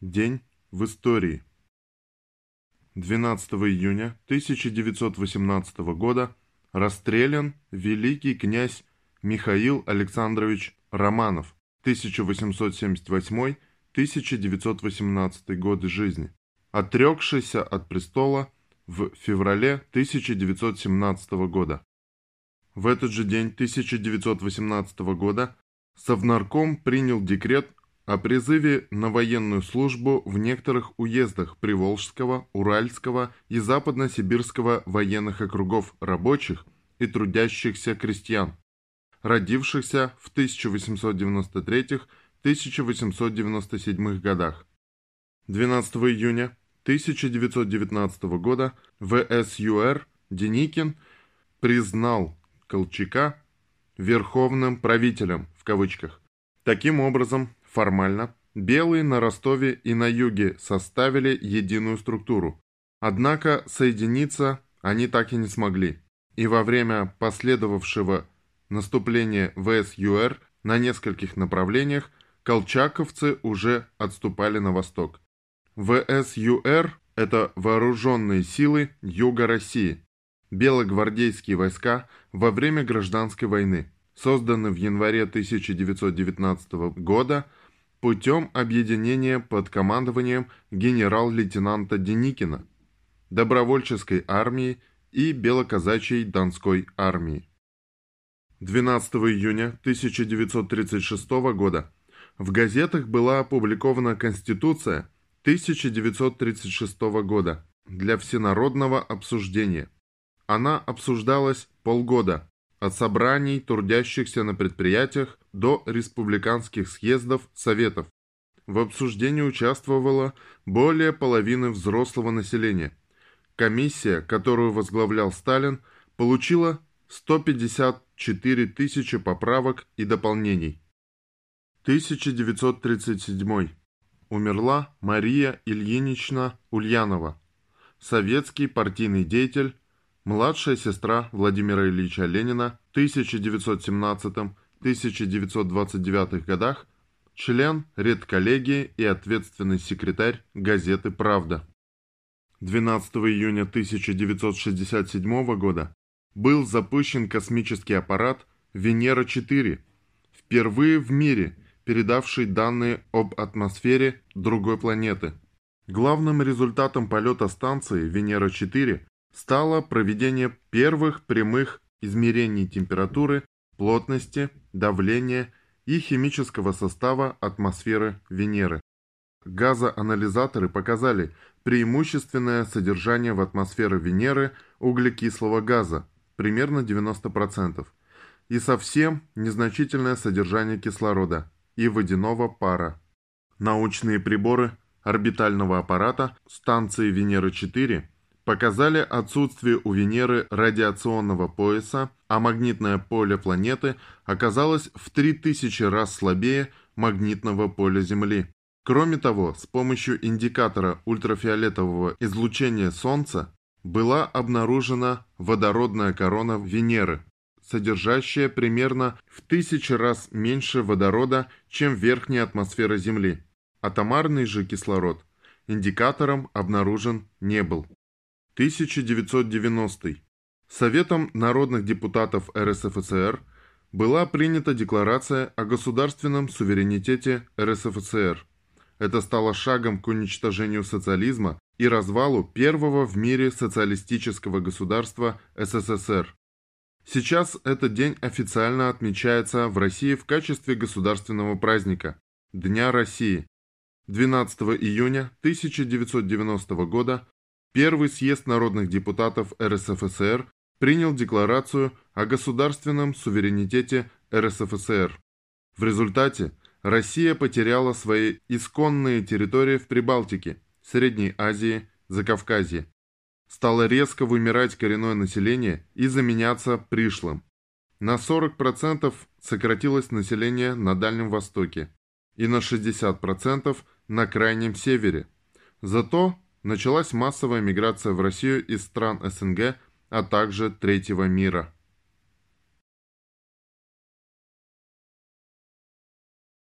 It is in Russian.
День в истории. 12 июня 1918 года расстрелян великий князь Михаил Александрович Романов 1878-1918 годы жизни, отрекшийся от престола в феврале 1917 года. В этот же день 1918 года Совнарком принял декрет о призыве на военную службу в некоторых уездах Приволжского, Уральского и Западно-Сибирского военных округов рабочих и трудящихся крестьян, родившихся в 1893-1897 годах. 12 июня 1919 года ВСЮР Деникин признал Колчака «верховным правителем» в кавычках. Таким образом, Формально, белые на Ростове и на юге составили единую структуру. Однако соединиться они так и не смогли. И во время последовавшего наступления ВСЮР на нескольких направлениях колчаковцы уже отступали на восток. ВСЮР – это вооруженные силы Юга России, белогвардейские войска во время гражданской войны, созданы в январе 1919 года – путем объединения под командованием генерал-лейтенанта Деникина, добровольческой армии и белоказачьей Донской армии. 12 июня 1936 года в газетах была опубликована Конституция 1936 года для всенародного обсуждения. Она обсуждалась полгода, от собраний трудящихся на предприятиях до республиканских съездов Советов. В обсуждении участвовало более половины взрослого населения. Комиссия, которую возглавлял Сталин, получила 154 тысячи поправок и дополнений. 1937. Умерла Мария Ильинична Ульянова, советский партийный деятель, младшая сестра Владимира Ильича Ленина, 1917-1929 годах, член редколлегии и ответственный секретарь газеты «Правда». 12 июня 1967 года был запущен космический аппарат «Венера-4», впервые в мире передавший данные об атмосфере другой планеты. Главным результатом полета станции «Венера-4» стало проведение первых прямых измерений температуры, плотности, давления и химического состава атмосферы Венеры. Газоанализаторы показали преимущественное содержание в атмосфере Венеры углекислого газа, примерно 90%, и совсем незначительное содержание кислорода и водяного пара. Научные приборы орбитального аппарата станции Венера-4 показали отсутствие у Венеры радиационного пояса, а магнитное поле планеты оказалось в 3000 раз слабее магнитного поля Земли. Кроме того, с помощью индикатора ультрафиолетового излучения Солнца была обнаружена водородная корона Венеры, содержащая примерно в тысячи раз меньше водорода, чем верхняя атмосфера Земли. Атомарный же кислород индикатором обнаружен не был. 1990. Советом народных депутатов РСФСР была принята Декларация о государственном суверенитете РСФСР. Это стало шагом к уничтожению социализма и развалу первого в мире социалистического государства СССР. Сейчас этот день официально отмечается в России в качестве государственного праздника – Дня России. 12 июня 1990 года Первый съезд народных депутатов РСФСР принял декларацию о государственном суверенитете РСФСР. В результате Россия потеряла свои исконные территории в Прибалтике, Средней Азии, Закавказье. Стало резко вымирать коренное население и заменяться пришлым. На 40% сократилось население на Дальнем Востоке и на 60% на Крайнем Севере. Зато началась массовая миграция в Россию из стран СНГ, а также третьего мира.